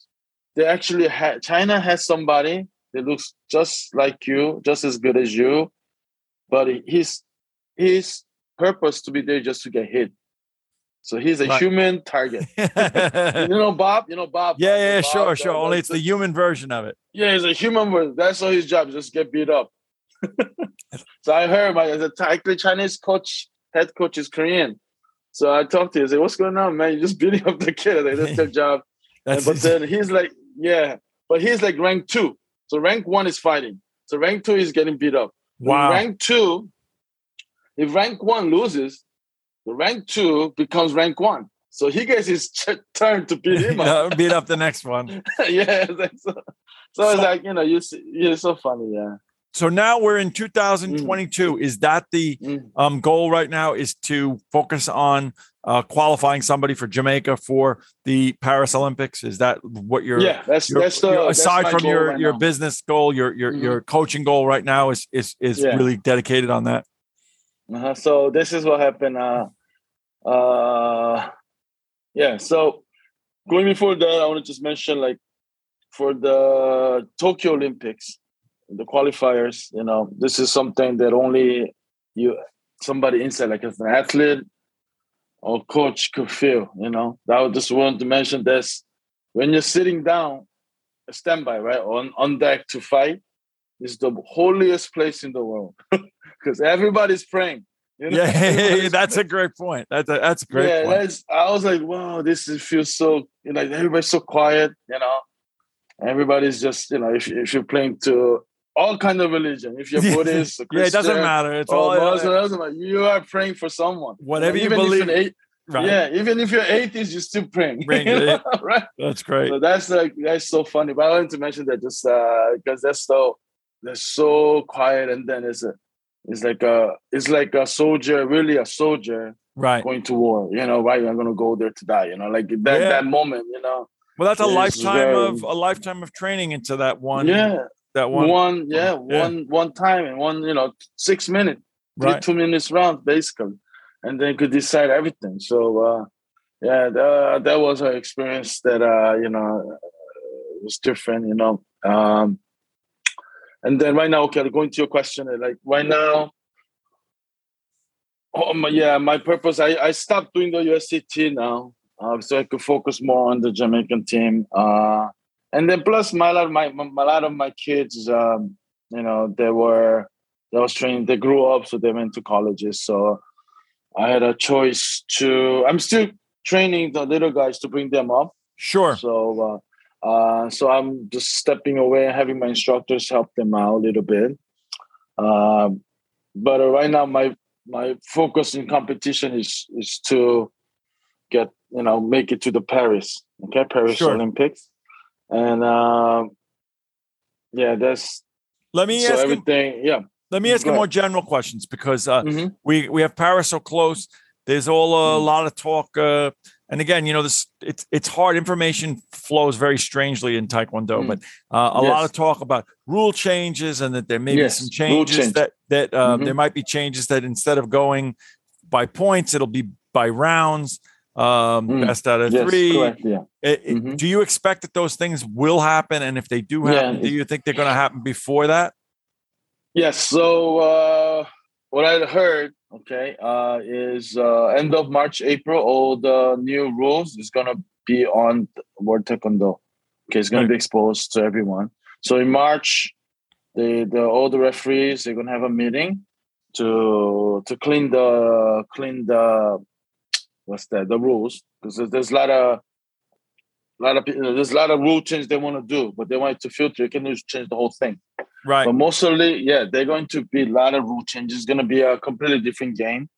Speaker 3: they actually had China has somebody that looks just like you, just as good as you, but his his purpose to be there just to get hit. So he's a
Speaker 2: Right.
Speaker 3: human target. [LAUGHS] you know, Bob. You know, Bob.
Speaker 2: yeah. Yeah.
Speaker 3: Bob,
Speaker 2: Sure.
Speaker 3: Bob,
Speaker 2: Sure.
Speaker 3: Bob,
Speaker 2: Only it's the human version of it.
Speaker 3: yeah, he's a human. But that's all his job. Just get beat up. So I heard my the actually Chinese coach, head coach is Korean. So I talked to him. I said, "What's going on, man? You're just beating up the kid." Said, That's their [LAUGHS] job.
Speaker 2: That's
Speaker 3: but then he's like, yeah, but he's like rank two. So rank one is fighting. So rank two is getting beat up.
Speaker 2: wow.
Speaker 3: Rank two, if rank one loses, the rank two becomes rank one. So he gets his [LAUGHS] ch- turn to beat him [LAUGHS] up.
Speaker 2: Yeah, beat up the next one.
Speaker 3: yeah. like So, so it's like, you know, you see, yeah, it's so funny. Yeah.
Speaker 2: So now we're in 2022. Is that the
Speaker 3: Mm.
Speaker 2: um, goal right now? Is to focus on uh, qualifying somebody for Jamaica for the Paris Olympics? Is that what you're?
Speaker 3: yeah. That's,
Speaker 2: your-
Speaker 3: that's the,
Speaker 2: your-
Speaker 3: that's
Speaker 2: aside
Speaker 3: my
Speaker 2: from your
Speaker 3: right
Speaker 2: your
Speaker 3: now.
Speaker 2: business goal, your your
Speaker 3: Mhm.
Speaker 2: your coaching goal right now is is is
Speaker 3: Yeah.
Speaker 2: really dedicated on that.
Speaker 3: Uh-huh. So this is what happened. Uh, uh, yeah. So going before that, I want to just mention like for the Tokyo Olympics, the qualifiers. You know, this is something that only you, somebody inside, like as an athlete or coach, could feel. You know, that I just want to mention this: when you're sitting down, standby, right, on on deck to fight, is the holiest place in the world [LAUGHS] because everybody's praying. You know? [LAUGHS]
Speaker 2: Yeah, that's a great point. That's a that's a great
Speaker 3: yeah, that's. I was like, wow, this is, feels so. You know, everybody's so quiet. You know, everybody's just you know, if if you're playing to all kind of religion, if you're [LAUGHS] Buddhist, or
Speaker 2: yeah, it doesn't matter. It's all
Speaker 3: Muslim, doesn't matter. You are praying for someone.
Speaker 2: Whatever you
Speaker 3: even if
Speaker 2: believe. right.
Speaker 3: Yeah, even if you're atheist, you're still praying. [LAUGHS] You know, right?
Speaker 2: That's great.
Speaker 3: So that's like that's so funny. But I wanted to mention that just uh, because that's so they're so quiet, and then it's a it's like a it's like a soldier, really a soldier
Speaker 2: right
Speaker 3: going to war. You know, right? I'm gonna go there to die. You know, like that
Speaker 2: Yeah.
Speaker 3: that moment. You know,
Speaker 2: well that's a lifetime
Speaker 3: very-
Speaker 2: of a lifetime of training into that one
Speaker 3: yeah,
Speaker 2: that
Speaker 3: one,
Speaker 2: one,
Speaker 3: yeah,
Speaker 2: Yeah.
Speaker 3: one one time and one you know six minutes, three
Speaker 2: right
Speaker 3: two minutes round basically, and then could decide everything. So uh, yeah, that, that was an experience that uh, you know uh, was different. You know, um, and then right now, okay, going to your question, like right now. Oh my, yeah, my purpose. I, I stopped doing the USCT now, uh, so I could focus more on the Jamaican team. Uh, and then plus my lot of my, my a lot of my kids, um, you know, they were they was trained. They grew up, so they went to colleges. So I had a choice to. I'm still training the little guys to bring them up.
Speaker 2: sure
Speaker 3: So, uh, uh, so I'm just stepping away, and having my instructors help them out a little bit. Um, but right now, my my focus in competition is is to get you know make it to the Paris, okay, Paris
Speaker 2: Sure.
Speaker 3: Olympics, and um, yeah, that's
Speaker 2: let me
Speaker 3: so
Speaker 2: ask
Speaker 3: everything. Yeah,
Speaker 2: let me ask you more general questions because uh
Speaker 3: Mhm.
Speaker 2: we we have Paris so close. There's all a
Speaker 3: Mm.
Speaker 2: lot of talk, uh, and again, you know, this it's it's hard. Information flows very strangely in Taekwondo,
Speaker 3: Mm.
Speaker 2: but uh, a lot of talk about rule changes and that there may
Speaker 3: Yes,
Speaker 2: be some changes
Speaker 3: change.
Speaker 2: that that uh,
Speaker 3: Mhm.
Speaker 2: there might be changes that instead of going by points, it'll be by rounds, um,
Speaker 3: Mm.
Speaker 2: best out of
Speaker 3: yes,
Speaker 2: three.
Speaker 3: correct. Yeah.
Speaker 2: It- it-
Speaker 3: Mhm.
Speaker 2: Do you expect that those things will happen? And if they do
Speaker 3: Yeah,
Speaker 2: happen, do you think they're going to happen before that?
Speaker 3: Yes. So uh, what I heard, okay, uh, is uh, end of March, April, all the new rules is gonna be on World Taekwondo. Okay, it's gonna be exposed to everyone. So in March, the the all the referees they're gonna have a meeting to to clean the clean the what's that the rules because there's, there's a lot of a lot of people there's a lot of rule change they want to do, but they want it to filter. You can just change the whole thing.
Speaker 2: Right.
Speaker 3: But mostly, yeah, they're going to be a lot of rule changes. It's going to be a completely different game.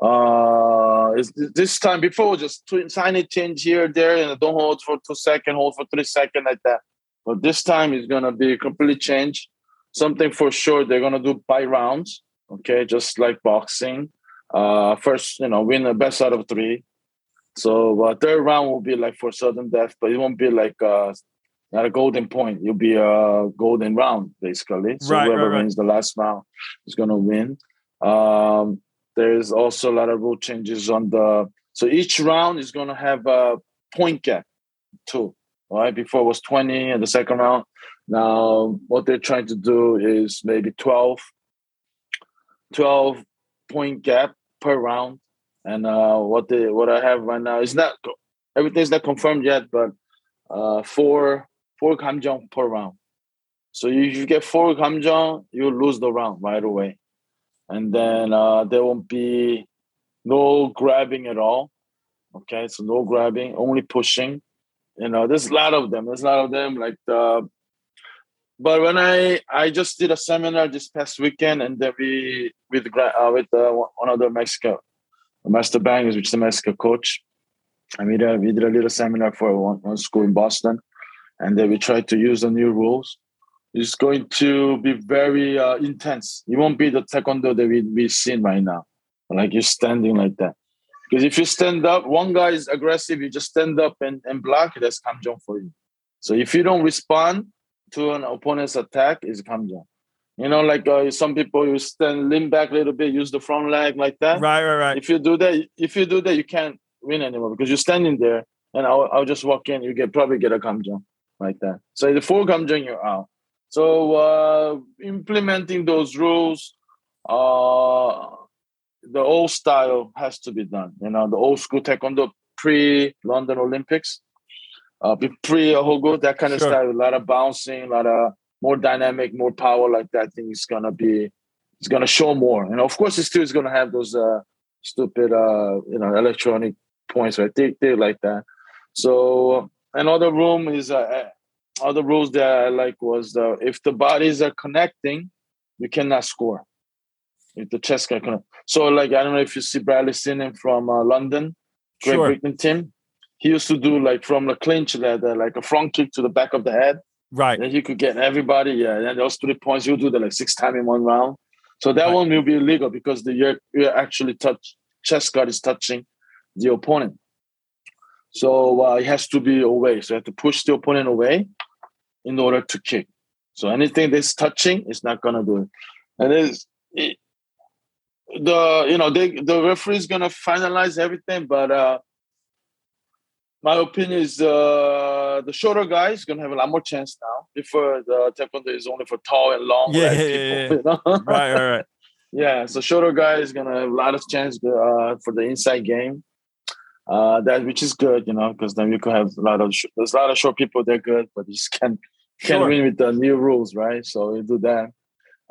Speaker 3: Uh, this time before just tw- tiny change here, there, and don't hold for two second, hold for three second like that. But this time it's going to be a completely changed. Something for sure they're going to do by rounds. Okay, just like boxing. Uh, first, you know, win the best out of three. So uh, third round will be like for sudden death, but it won't be like uh, not a golden point. It'll be a golden round, basically. So
Speaker 2: Right,
Speaker 3: whoever
Speaker 2: right, right.
Speaker 3: wins the last round is gonna win. Um, there's also a lot of rule changes on the so each round is gonna have a point gap too. Right Before it was 20 in the second round. Now what they're trying to do is maybe 12, 12 point gap per round. And uh, what they what I have right now is not everything's not confirmed yet, but uh, four four kamjong per round. So if you get four kamjong, you lose the round right away, and then uh, there won't be no grabbing at all. Okay, so no grabbing, only pushing. You know, there's a lot of them. There's a lot of them. Like the, but when I I just did a seminar this past weekend, and then we with uh, with uh, one of the Mexico master bangers, which is the Mexico coach, and we did we did a little seminar for one, one school in Boston, and then we tried to use the new rules. It's going to be very uh, intense. It won't be the taekwondo that we we seen right now, like you're standing like that. Because if you stand up, one guy is aggressive, you just stand up and, and block, that's kamjong for you. So if you don't respond to an opponent's attack, is kamjong. You know, like uh, some people you stand, lean back a little bit, use the front leg like that.
Speaker 2: Right, right, right.
Speaker 3: If you do that, if you do that, you can't win anymore because you're standing there, and I'll, I'll just walk in. You get probably get a kamjong like that. So the four kamjong, you're out. So uh, implementing those rules, uh, the old style has to be done. You know, the old school taekwondo pre London Olympics, uh, be pre Hogo, that kind of
Speaker 2: Sure.
Speaker 3: style. A lot of bouncing, a lot of more dynamic, more power like that. I think it's gonna be, it's gonna show more. And of course, it still is gonna have those uh, stupid, uh, you know, electronic points, right? They, they like that. So another room is uh, other rules that I like was uh, if the bodies are connecting, you cannot score. If the chest can connect. So like I don't know if you see Bradly Sinden from uh, London, Great
Speaker 2: Sure.
Speaker 3: Britain team. He used to do like from the clinch that uh, like a front kick to the back of the head.
Speaker 2: Right.
Speaker 3: And he could get everybody. Yeah, and those three points, he'll do that like six times in one round. So that
Speaker 2: Right.
Speaker 3: one will be illegal because the you're, you're actually touch chest guard is touching the opponent. So uh, it has to be away. So you have to push the opponent away in order to kick. So anything that's touching is not gonna do it. And it's it, the you know they the referee is gonna finalize everything, but uh my opinion is uh the shorter guy is gonna have a lot more chance now. Before the taekwondo is only for tall and long
Speaker 2: Yeah, yeah,
Speaker 3: people,
Speaker 2: yeah,
Speaker 3: you know? [LAUGHS]
Speaker 2: right, right, right. [LAUGHS]
Speaker 3: yeah, so shorter guy is gonna have a lot of chance uh, for the inside game. Uh, that which is good, you know, because then you can have a lot of sh- there's a lot of short people. They're good, but you just can't can't
Speaker 2: Sure.
Speaker 3: win with the new rules, right? So you do that,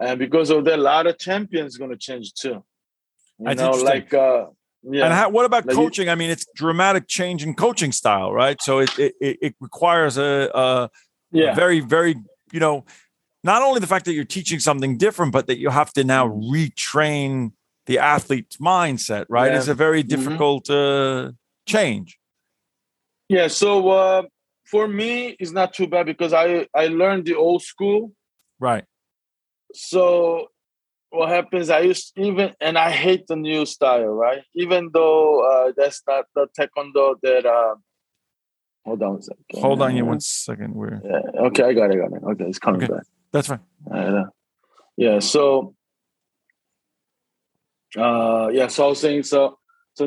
Speaker 3: and because of that, a lot of champions going to change too. You
Speaker 2: That's
Speaker 3: know, like uh, yeah,
Speaker 2: And how, what about
Speaker 3: you-
Speaker 2: coaching? I mean, it's dramatic change in coaching style, right? So it it, it requires a, a
Speaker 3: yeah,
Speaker 2: very very you know not only the fact that you're teaching something different, but that you have to now retrain the athlete's mindset, right?
Speaker 3: Yeah.
Speaker 2: It's a very
Speaker 3: Mhm.
Speaker 2: difficult uh, change.
Speaker 3: yeah. So uh, for me, it's not too bad because I I learned the old school.
Speaker 2: Right.
Speaker 3: so what happens i used even and i hate the new style right even though uh that's not the taekwondo that uh hold on a second
Speaker 2: Hold on, you one second. We're
Speaker 3: yeah, okay i got it got it okay it's coming
Speaker 2: Okay.
Speaker 3: back
Speaker 2: that's fine.
Speaker 3: uh, yeah so uh yeah so i was saying so so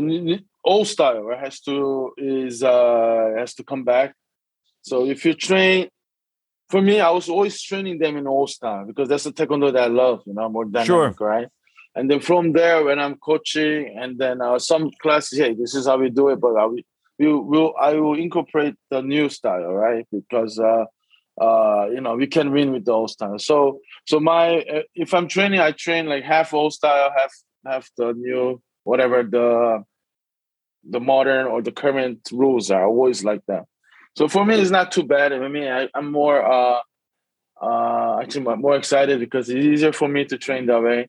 Speaker 3: old style right has to is uh has to come back so if you train for me i was always training them in old style because that's the taekwondo that i love you know more dynamic
Speaker 2: Sure.
Speaker 3: right? And then from there when i'm coaching and then uh, some classes hey this is how we do it but i will we will i will incorporate the new style right? Because uh uh you know we can win with the old style so so my uh, if i'm training i train like half old style half half the new whatever the the modern or the current rules are. Always like that so for me it's not too bad i mean I, i'm more uh uh actually more- more excited because it's easier for me to train that way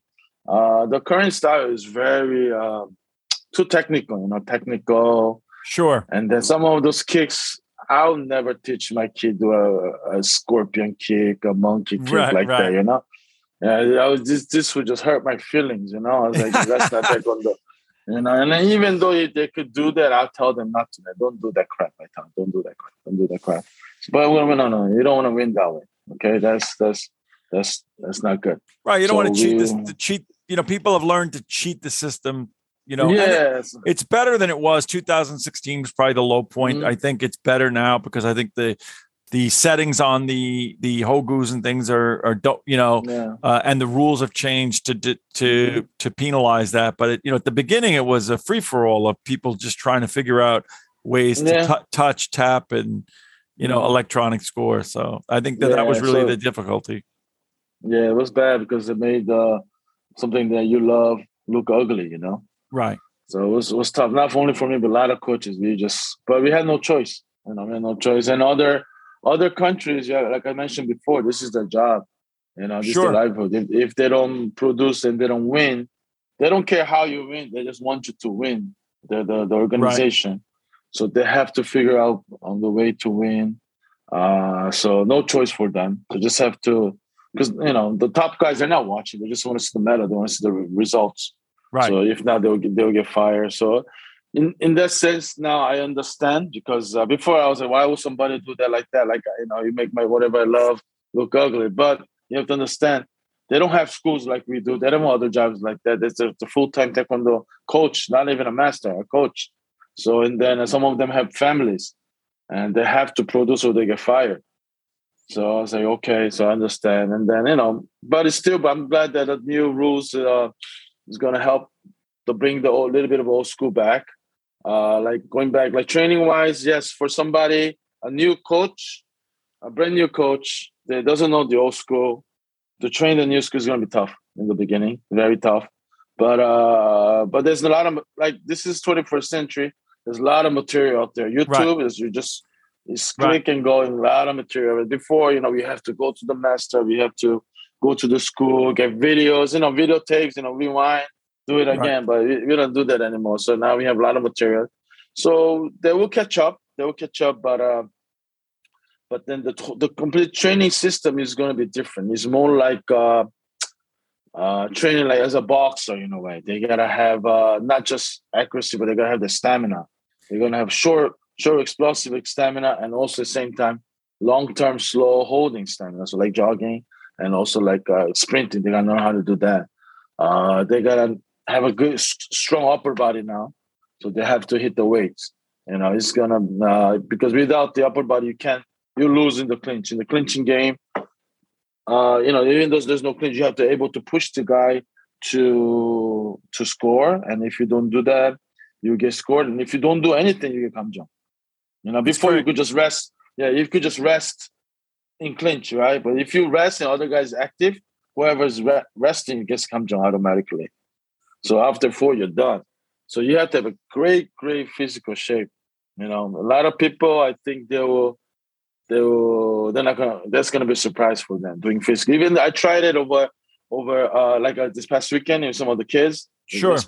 Speaker 3: uh the current style is very uh, too technical you know technical
Speaker 2: Sure.
Speaker 3: and then some of those kicks, I'll never teach my kid a, a scorpion kick, a monkey kick
Speaker 2: Right,
Speaker 3: like
Speaker 2: right.
Speaker 3: that, you know? Yeah, I was this this would just hurt my feelings, you know. I was like, that's not taekwondo. You know, and even though if they could do that, I'll tell them not to. man. Don't do that crap. I tell them, don't do that crap. Don't do that crap. But no, no, no, you don't want to win that way. Okay, that's that's that's that's not good.
Speaker 2: Right. You don't
Speaker 3: So
Speaker 2: want to cheat this to cheat. You know, people have learned to cheat the system. You know, and it-
Speaker 3: yes,
Speaker 2: it's better than it was. 2016 was probably the low point.
Speaker 3: Mhm.
Speaker 2: I think it's better now because I think the the settings on the the hogus and things are are you know
Speaker 3: yeah,
Speaker 2: uh, and the rules have changed to to to, to penalize that. But it, you know, at the beginning, it was a free for all of people just trying to figure out ways
Speaker 3: Yeah.
Speaker 2: to tou- touch, tap, and you know,
Speaker 3: Mhm.
Speaker 2: electronic score. So I think that that was really
Speaker 3: so-
Speaker 2: the difficulty.
Speaker 3: yeah, it was bad because it made uh, something that you love look ugly, you know.
Speaker 2: Right.
Speaker 3: So it was, it was tough, not only for me, but a lot of coaches. We just, but we had no choice. You know, we had no choice. And other other countries, yeah, like I mentioned before, this is their job. You know, this
Speaker 2: Sure.
Speaker 3: is their livelihood. If, if they don't produce and they don't win, they don't care how you win. They just want you to win. The the, the organization. So they have to figure out on the way to win. Uh, so no choice for them. They just have to, because you know the top guys are not watching. They just want to see the medal. They want to see the results.
Speaker 2: Right.
Speaker 3: So if not, they'll get, they'll get fired. So in in that sense, now I understand because uh, before I was like, why would somebody do that like that? Like you know, you make my whatever I love look ugly. But you have to understand, they don't have schools like we do. They don't have other jobs like that. It's a, full time taekwondo coach, not even a master, a coach. So and then some of them have families, and they have to produce or they get fired. So I was like, okay, so I understand. And then you know, but it's still. But I'm glad that the new rules. Uh, is going to help to bring the old, little bit of old school back. Uh, like going back, like training wise, yes, for somebody, a new coach, a brand new coach that doesn't know the old school, to train the new school is going to be tough in the beginning, very tough. But uh, but there's a lot of like this is 21st century. There's a lot of material out there. YouTube is you just it's
Speaker 2: Right.
Speaker 3: click and going, a lot of material. Before you know, we have to go to the master. We have to go to the school, get videos, you know, videotapes, you know, rewind, do it
Speaker 2: Right.
Speaker 3: again. But we, we don't do that anymore. So now we have a lot of material. So they will catch up. They will catch up, but uh, but then the the complete training system is going to be different. It's more like uh, uh, training like as a boxer in a way. They gotta have uh, not just accuracy, but they gotta have the stamina. They're gonna have short, short explosive stamina, and also at the same time long term slow holding stamina. So like jogging and also like uh, sprinting. They gotta know how to do that. Uh, they gotta have a good, strong upper body now, so they have to hit the weights. You know, it's gonna uh, because without the upper body, you can't. You lose in the clinch. In the clinching game, uh, you know, even though there's no clinch, you have to able to push the guy to to score. And if you don't do that, you get scored. And if you don't do anything, you get kamjong. You know, before you could just rest. Yeah, you could just rest in clinch, right? But if you rest and other guys active, whoever's re- resting gets kamjong automatically. So after four, you're done. So you have to have a great, great physical shape. You know, a lot of people, I think they will, they will, they're not gonna. That's gonna be a surprise for them doing physical. Even I tried it over, over uh like uh, this past weekend with some of the kids.
Speaker 2: Sure.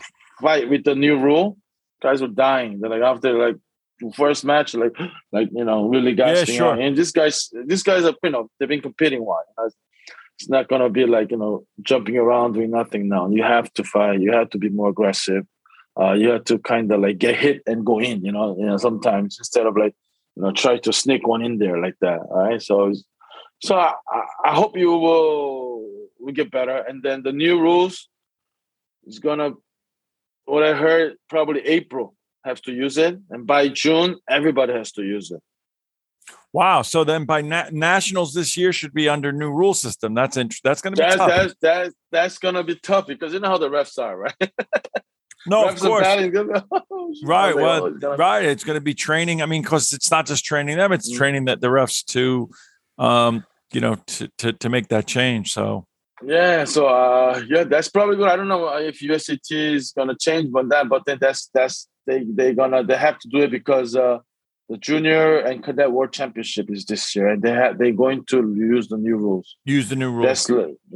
Speaker 3: Fight with the new rule, guys were dying. They're like after like first match, like [GASPS] like you know, really gasping.
Speaker 2: Yeah, sure.
Speaker 3: Out. And this guys, these guys are you know they've been competing. Why? It's not gonna be like you know jumping around doing nothing now. You have to fight. You have to be more aggressive. Uh, you have to kind of like get hit and go in. You know, you know sometimes instead of like you know try to sneak one in there like that. All right, so so I, I hope you will will get better. And then the new rules is gonna. What I heard, probably April have to use it, and by June, everybody has to use it.
Speaker 2: Wow! So then, by na- nationals this year should be under new rule system. That's int- That's going to be
Speaker 3: that's,
Speaker 2: tough.
Speaker 3: That's that's that's going to be tough because you know how the refs are, right? [LAUGHS]
Speaker 2: no, of
Speaker 3: Refs are
Speaker 2: course.
Speaker 3: batting. [LAUGHS]
Speaker 2: Right.
Speaker 3: Like,
Speaker 2: Well,
Speaker 3: oh,
Speaker 2: right. It's going to be training. I mean, because it's not just training them; it's
Speaker 3: Mm.
Speaker 2: training that the refs to, um, you know, to to to make that change. So
Speaker 3: Yeah, so uh, yeah, that's probably good. I don't know if USCT is gonna change, but that, but then that's that's they they gonna they have to do it because uh, the junior and cadet world championship is this year, and they have they're going to use the new rules.
Speaker 2: use the new rules.
Speaker 3: That's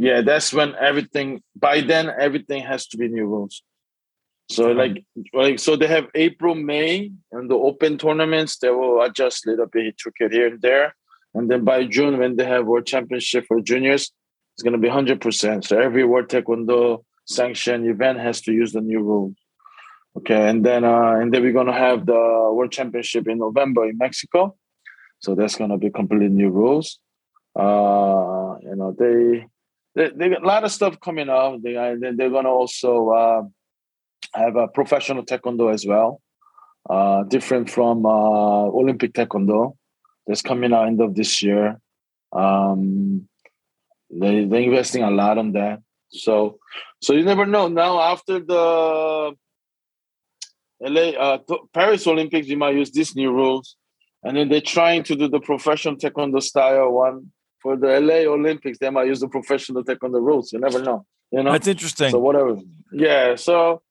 Speaker 3: yeah, that's when everything by then everything has to be new rules. So
Speaker 2: Okay.
Speaker 3: like like so they have April, May, and the open tournaments they will adjust a little bit, tweak it here and there, and then by June when they have world championship for juniors, it's gonna be hundred percent. So every world taekwondo sanctioned event has to use the new rules. Okay, and then uh, and then we're gonna have the world championship in November in Mexico. So that's gonna be completely new rules. Uh, you know, they they, they got a lot of stuff coming up. They they're gonna also uh, have a professional taekwondo as well, uh, different from uh, Olympic taekwondo. That's coming out end of this year. Um, they they're investing a lot on that. So so you never know. Now after the LA uh, Paris Olympics, you might use these new rules, and then they're trying to do the professional taekwondo style one for the LA Olympics. They might use the professional taekwondo rules. You never know. You know.
Speaker 2: That's interesting.
Speaker 3: So whatever. Yeah. So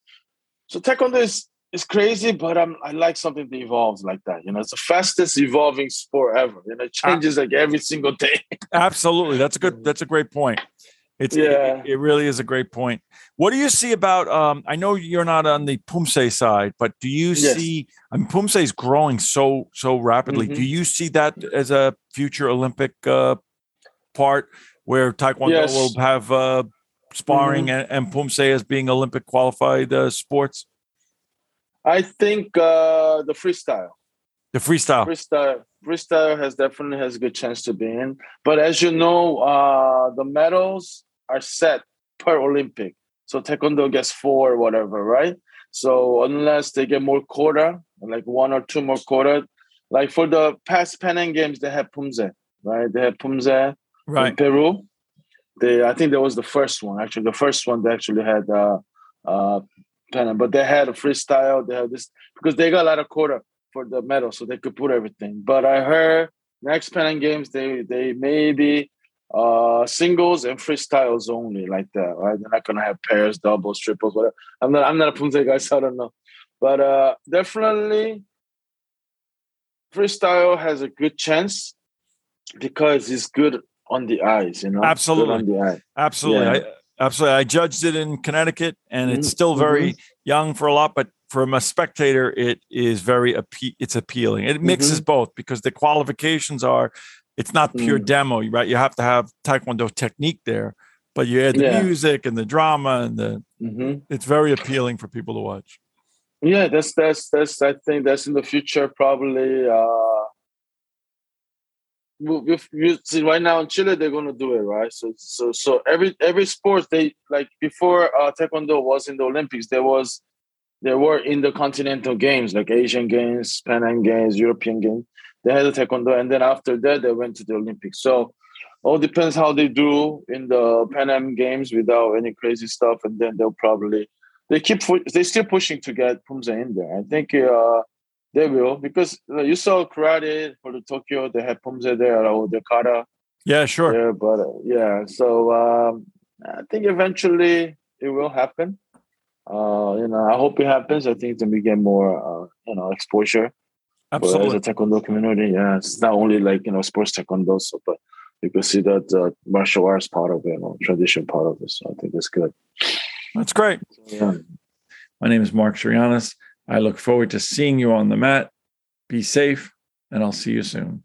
Speaker 3: so taekwondo is is crazy, but I'm I like something that evolves like that. You know, it's the fastest evolving sport ever. You know, it changes like every single day. [LAUGHS]
Speaker 2: Absolutely. That's a good. That's a great point. It's
Speaker 3: Yeah.
Speaker 2: it, it really is a great point. What do you see about? Um, I know you're not on the Poomsae side, but do you
Speaker 3: Yes.
Speaker 2: see? I mean, Poomsae is growing so so rapidly.
Speaker 3: Mhm.
Speaker 2: Do you see that as a future Olympic uh, part where Taekwondo
Speaker 3: Yes.
Speaker 2: will have uh, sparring and, and Poomsae as being Olympic qualified uh, sports?
Speaker 3: I think uh the freestyle.
Speaker 2: The freestyle.
Speaker 3: Freestyle freestyle has definitely has a good chance to be in. But as you know, uh the medals are set per Olympic. So Taekwondo gets four or whatever, right? So unless they get more quota, like one or two more quota, like for the past Pan Am Games, they had Poomsae, right? They had Poomsae in
Speaker 2: Right.
Speaker 3: Peru. They, I think that was the first one. Actually, the first one they actually had uh, uh, Pan but they had a freestyle. They had this because they got a lot of quota for the medal, so they could put everything. But I heard next Pan Am Games they they maybe uh singles and freestyles only like that, right? They're not gonna have pairs, doubles, triples, whatever. I'm not I'm not a Poomsae guy, [LAUGHS] so I don't know. But uh definitely freestyle has a good chance because it's good on the eyes, you know.
Speaker 2: Absolutely.
Speaker 3: on the eye.
Speaker 2: Absolutely.
Speaker 3: Yeah.
Speaker 2: I, absolutely. I judged it in Connecticut and it's
Speaker 3: Mhm,
Speaker 2: still very young for a lot, but from a spectator, it is very, appe- it's appealing. It mixes both because the qualifications are, it's not pure
Speaker 3: Mm.
Speaker 2: demo, right? You have to have Taekwondo technique there, but you add the
Speaker 3: Yeah.
Speaker 2: music and the drama and the
Speaker 3: hmm
Speaker 2: it's very appealing for people to watch.
Speaker 3: Yeah, that's that's that's. I think that's in the future probably. uh we, we, we see right now in Chile they're gonna do it right. So so so every every sport they like before uh, Taekwondo was in the Olympics there was there were in the continental games like Asian Games, Pan Am Games, European Games. They had the Taekwondo, and then after that they went to the Olympics. So all depends how they do in the Pan Am Games without any crazy stuff, and then they'll probably they keep they're still pushing to get Poomsae in there. I think uh, they will because uh, you saw karate for the Tokyo. They had Poomsae there or the kata
Speaker 2: Yeah, sure.
Speaker 3: there, but uh, yeah. So um, I think eventually it will happen. Uh, you know, I hope it happens. I think then we get more, uh, you know, exposure
Speaker 2: Absolutely.
Speaker 3: as a taekwondo community. Yeah, it's not only like you know sports taekwondo, so but you can see that uh, martial arts part of it, you know, tradition part of it. So I think that's good.
Speaker 2: That's great.
Speaker 3: Yeah.
Speaker 2: My name is Mark Shrianis. I look forward to seeing you on the mat. Be safe, and I'll see you soon.